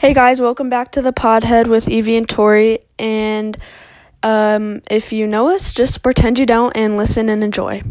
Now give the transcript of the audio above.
Hey guys, welcome back to the Podhead with Evie and Tori. And um, if you know us, just pretend you don't and listen and enjoy.